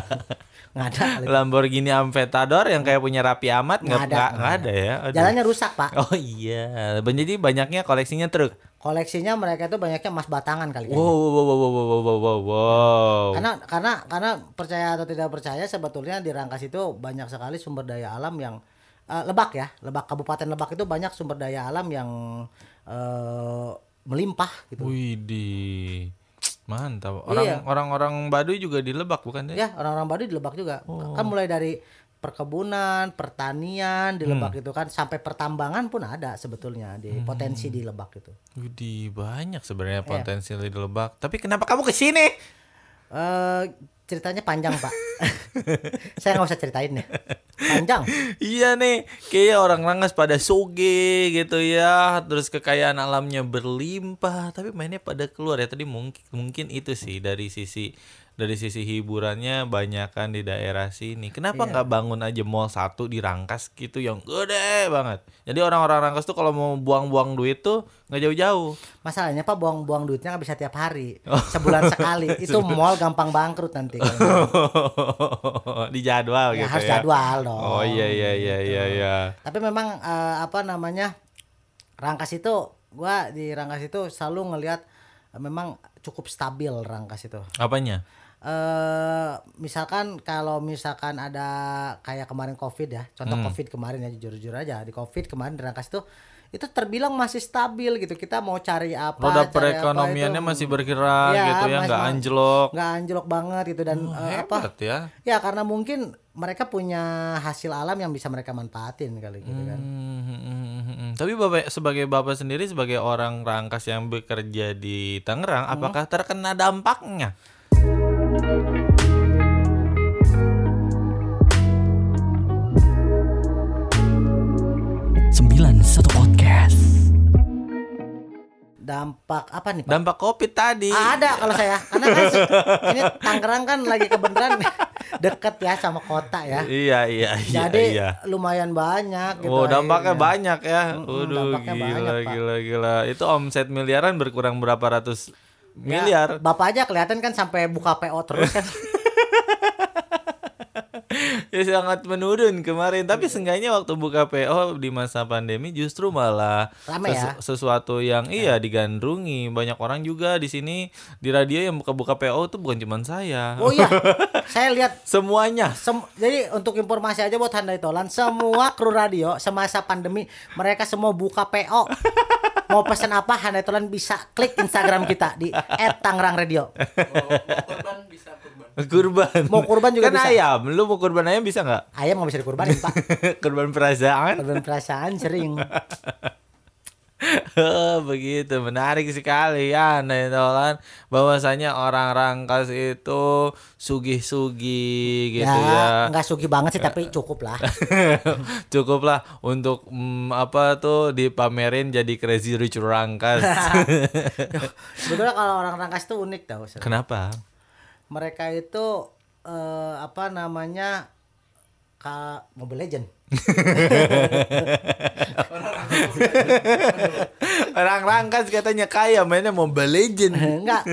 Nggak ada. itu. Lamborghini Aventador yang kayak punya Raffi Ahmad nggak ada, nggak nggak ada ya. Aduh. Jalannya rusak, Pak. Oh iya, jadi banyaknya koleksinya truk. Koleksinya mereka itu banyaknya emas batangan kali. Wow, wow, wow, wow, wow, wow, wow, wow. Karena karena karena percaya atau tidak percaya sebetulnya di Rangkas itu banyak sekali sumber daya alam yang eh, Lebak ya, Lebak Kabupaten Lebak itu banyak sumber daya alam yang eh, melimpah gitu. Widih, mantap. Orang Iya. orang-orang Baduy juga di Lebak bukan ya? Ya, orang-orang Baduy di Lebak juga. Kan mulai dari perkebunan, pertanian di Lebak itu kan sampai pertambangan pun ada sebetulnya di potensi di Lebak itu. Widih, banyak sebenarnya Iya. potensi di Lebak. Tapi kenapa kamu ke sini? Eh ceritanya panjang, Pak. Saya nggak usah ceritain deh. Panjang. Iya nih, kayak orang Rangas pada soge gitu ya, terus kekayaan alamnya berlimpah, tapi mainnya pada keluar ya. Tadi mungkin mungkin itu sih dari sisi dari sisi hiburannya banyakan di daerah sini. Kenapa Iya. nggak bangun aja mall satu di Rangkas gitu yang gede banget. Jadi orang-orang Rangkas tuh kalau mau buang-buang duit tuh nggak jauh-jauh. Masalahnya Pak buang-buang duitnya nggak bisa tiap hari, Oh. sebulan sekali. Itu mall gampang bangkrut nanti. di jadwal ya gitu harus ya. jadwal dong. Oh iya iya iya iya iya. Tapi memang eh, apa namanya Rangkas itu, gua di Rangkas itu selalu ngelihat memang cukup stabil Rangkas itu. Apanya? Eh misalkan kalau misalkan ada kayak kemarin covid ya contoh Hmm. covid kemarin ya jujur-jujur aja di covid kemarin di Rangkas itu itu terbilang masih stabil gitu kita mau cari apa Roda cari apa perekonomiannya itu, masih bergerak Ya, gitu ya, nggak anjlok. nggak anjlok banget gitu dan Oh, eh, apa hebat ya. ya karena mungkin mereka punya hasil alam yang bisa mereka manfaatin kali gitu kan Hmm, hmm, hmm, hmm, hmm. Tapi bapak sebagai bapak sendiri sebagai orang Rangkas yang bekerja di Tangerang, Hmm. apakah terkena dampaknya? Sembilan satu podcast. dampak apa nih Pak? Dampak Covid tadi. Ada kalau saya karena kan ini Tangerang kan lagi kebenaran deket ya sama kota ya. Iya, iya, iya, Jadi iya. lumayan banyak gitu. Oh, dampaknya akhirnya. banyak ya. Waduh, dampaknya gila, banyak, Pak. gila, gila. Itu omset miliaran berkurang berapa ratus Ya, miliar? Bapak aja kelihatan kan sampai buka PO terus kan. ya sangat menurun kemarin. Tapi seenggaknya waktu buka PO di masa pandemi justru malah Rame ya? sesuatu yang iya digandrungi. Banyak orang juga di sini di radio yang buka-buka PO itu bukan cuma saya. Oh iya. saya lihat Semuanya. Sem- jadi untuk informasi aja buat Handai Tolan, semua kru radio semasa pandemi mereka semua buka PO. Mau pesan apa Handai bisa klik Instagram kita di @tangerang_radio. korban bisa korban Kurban. Mau kurban juga kan bisa. ayam. Lu mau kurban ayam bisa nggak? Ayam nggak bisa dikurbanin Pak. kurban perasaan. Korban perasaan sering. Begitu menarik sekali ya Netolan bahwasanya orang Rangkas itu sugih-sugih gitu ya, ya. nggak sugi banget sih tapi cukup lah. cukup lah untuk mm, apa tuh dipamerin jadi crazy rich Rangkas. Sebetulnya kalau orang Rangkas tuh unik tau. Kenapa? Mereka itu eh, apa namanya ka Mobile Legend. orang Rangkas katanya kaya mainnya Mobile Legend enggak,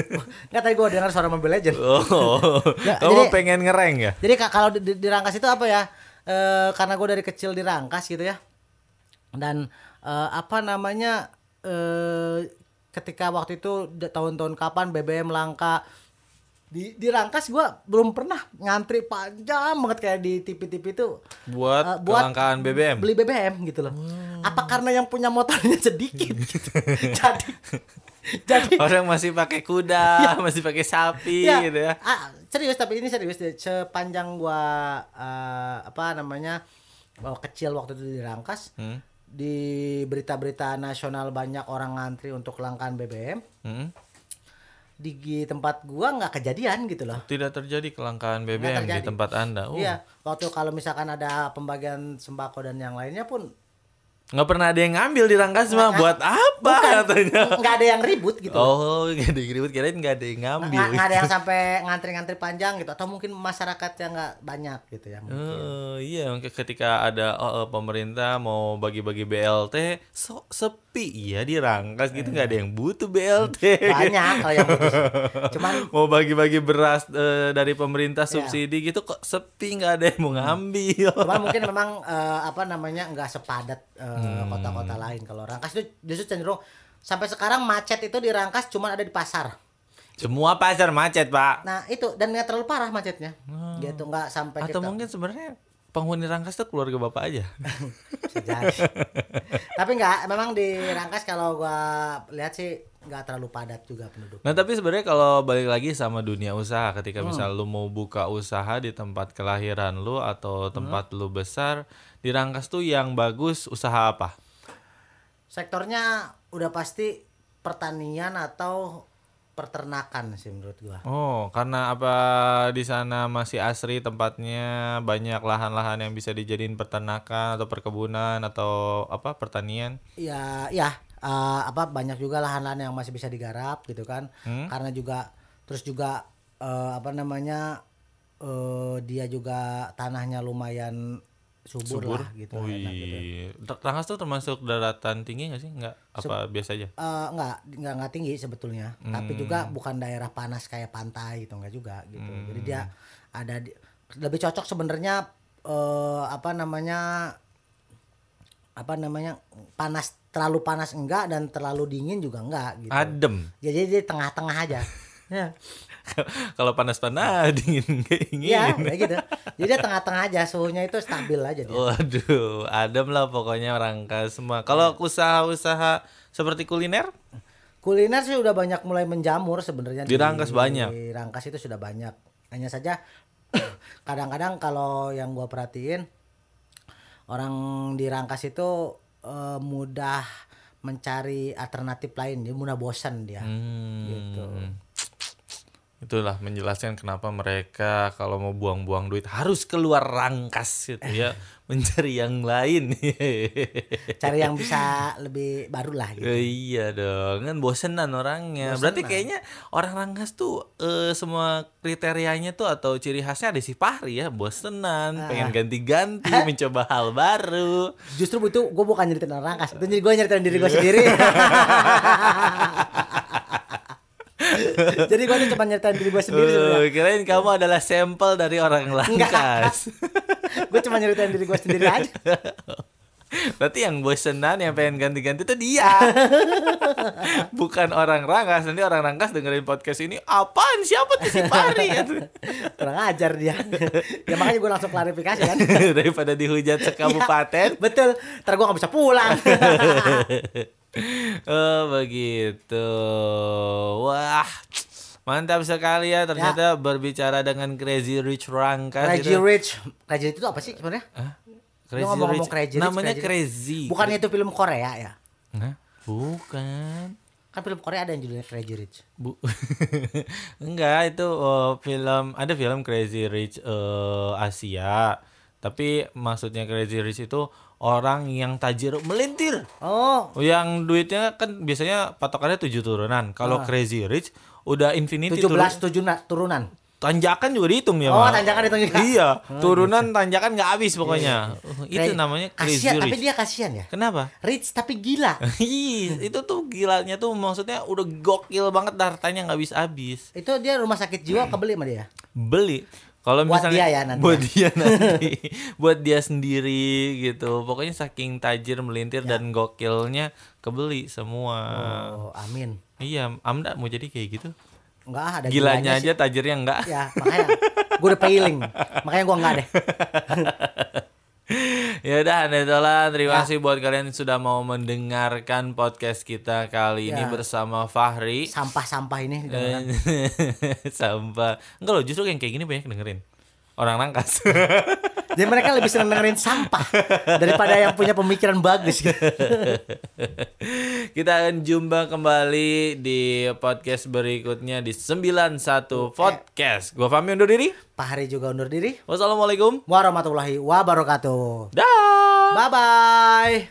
enggak tadi gue dengar suara Mobile Legend. oh Ya, kamu jadi- pengen ngereng ya Jadi ka- kalau di, di- Rangkas itu apa ya? Eh karena gue dari kecil di Rangkas gitu ya. Dan eh, apa namanya eh ketika waktu itu tahun-tahun kapan BBM langka di di Rangkas gue belum pernah ngantri panjang banget kayak di TV-TV itu buat, eh, buat kelangkaan BBM beli BBM gitu loh. Apa karena yang punya motornya sedikit gitu. jadi jadi orang masih pakai kuda masih pakai sapi Ya, gitu ya ah, serius tapi ini serius deh. Sepanjang gua eh, apa namanya gua kecil waktu itu di Rangkas Hmm. di berita-berita nasional banyak orang ngantri untuk kelangkaan BBM Hmm? Di tempat gua nggak kejadian gitu loh. tidak terjadi kelangkaan BBM di terjadi. tempat anda oh. Iya, waktu kalau misalkan ada pembagian sembako dan yang lainnya pun nggak pernah ada yang ngambil di Rangkas mah buat apa bukan katanya nggak ada yang ribut gitu. oh nggak ada yang ribut kirain nggak ada yang ngambil Nggak nggak ada yang sampai ngantri-ngantri panjang gitu atau mungkin masyarakat yang nggak banyak gitu ya. mungkin. Oh, iya ketika ada oh, oh, pemerintah mau bagi-bagi BLT so, sepi iya di Rangkas gitu nggak ada yang butuh BLT Banyak kalau yang butuh. Cuman mau bagi-bagi beras eh, dari pemerintah Iya. subsidi gitu kok sepi nggak ada yang mau ngambil Cuman mungkin memang eh, apa namanya nggak sepadat eh, Hmm. kota-kota lain. Kalau Rangkas itu justru cenderung sampai sekarang macet itu di Rangkas cuma ada di pasar. semua pasar macet pak Nah itu dan nggak terlalu parah macetnya. Gitu nggak sampai atau kita mungkin sebenarnya penghuni Rangkas tuh keluarga bapak aja. Tapi nggak memang di Rangkas kalau gua lihat sih nggak terlalu padat juga penduduk. Nah tapi sebenarnya kalau balik lagi sama dunia usaha ketika Hmm. misal lu mau buka usaha di tempat kelahiran lu atau tempat Hmm. lu besar di Rangkas tuh yang bagus usaha apa? Sektornya udah pasti pertanian atau peternakan sih menurut gua. Oh karena apa di sana masih asri tempatnya banyak lahan-lahan yang bisa dijadiin peternakan atau perkebunan atau apa pertanian? ya ya eh, apa banyak juga lahan-lahan yang masih bisa digarap gitu kan Hmm? karena juga terus juga eh, apa namanya eh, dia juga tanahnya lumayan subur, lah gitu, enak gitu. Wih, Rangkas tuh termasuk daratan tinggi nggak sih? Nggak apa biasa aja? Eh, enggak enggak enggak tinggi sebetulnya tapi Hmm. juga bukan daerah panas kayak pantai gitu enggak juga gitu jadi dia Hmm. ada di, lebih cocok sebenarnya eh, apa namanya apa namanya panas terlalu panas enggak dan terlalu dingin juga enggak gitu Adem. jadi di tengah-tengah aja ya Kalau panas-panas dingin nggak ingin. Iya, kayak gitu. Jadi tengah-tengah aja, suhunya itu stabil aja dia. Waduh, adem lah pokoknya Rangkas semua. Kalau Iya. usaha-usaha seperti kuliner? Kuliner sih udah banyak mulai menjamur sebenarnya Di Rangkas banyak? Di Rangkas itu sudah banyak. Hanya saja kadang-kadang kalau yang gua perhatiin orang di Rangkas itu eh, mudah mencari alternatif lain, dia mudah bosan dia. Hmm. Gitu. Itulah menjelaskan kenapa mereka kalau mau buang-buang duit harus keluar rangkas gitu ya. Mencari yang lain. Cari yang bisa lebih baru lah gitu. Eh, iya dong kan bosenan orangnya. Berarti kayaknya orang rangkas tuh eh, semua kriterianya tuh atau ciri khasnya ada si Fahri ya bosenan. Pengen ganti-ganti mencoba hal baru. Justru itu gue bukan nyeritain orang rangkas, itu jadi gue nyeritain diri gue sendiri. jadi gue tuh cuma nyeritain diri gue sendiri. Eh, kirain kamu adalah sampel dari orang rangkas gue cuma nyeritain diri gue sendiri aja. Berarti yang bosenan yang pengen ganti-ganti itu dia. Bukan orang rangkas. Nanti orang rangkas dengerin podcast ini, apaan siapa tuh si Pari? Kurang ajar dia. ya makanya gue langsung klarifikasi kan. Daripada dihujat sekabupaten. Betul, ntar gue gak bisa pulang. oh begitu. Wah. Mantap sekali ya ternyata berbicara dengan Crazy Rich Rangkas Crazy itu. Rich. Crazy Rich itu apa sih sebenarnya? Crazy ngomong-ngomong Rich. Crazy Rich, Namanya Crazy Crazy. Bukannya itu film Korea ya? Hah? Bukan. Kan film Korea ada yang judulnya Crazy Rich. Bu Enggak, itu oh, film ada film Crazy Rich eh, Asia. Tapi maksudnya Crazy Rich itu orang yang tajir melintir. Oh, Yang duitnya kan biasanya patokannya tujuh turunan. Kalau Crazy Rich udah infinity 17 turun- tujuh turunan. Tanjakan juga dihitung ya, Oh, Mak. tanjakan hitung juga. Iya, turunan tanjakan nggak habis pokoknya. Uh, itu Cra- namanya kasihan, tapi dia kasihan ya. Kenapa? Rich tapi gila. Ih, itu tuh gilanya tuh maksudnya udah gokil banget hartanya nggak habis-habis. itu dia rumah sakit jiwa kebeli sama dia. beli kalau Buat misalnya dia ya nanti buat ya. dia nanti buat dia sendiri gitu pokoknya saking tajir melintir Ya. dan gokilnya kebeli semua Oh, amin. iya amda mau jadi kayak gitu Enggak ada gilanya sih. aja tajirnya enggak Ya, makanya gue udah pailing. makanya gue enggak deh. ya udah Netola terima Ya. kasih buat kalian yang sudah mau mendengarkan podcast kita kali ini Ya. bersama Fahri Sampah-sampah ini. Eh, sampah enggak loh justru yang kayak gini banyak dengerin orang rangkas Jadi mereka lebih seneng dengerin sampah daripada yang punya pemikiran bagus gitu. Kita akan jumpa kembali di podcast berikutnya di 91 Podcast. Gua Fahmi undur diri. Pak Hari juga undur diri. Wassalamualaikum. Warahmatullahi wabarakatuh. Dah. Bye bye.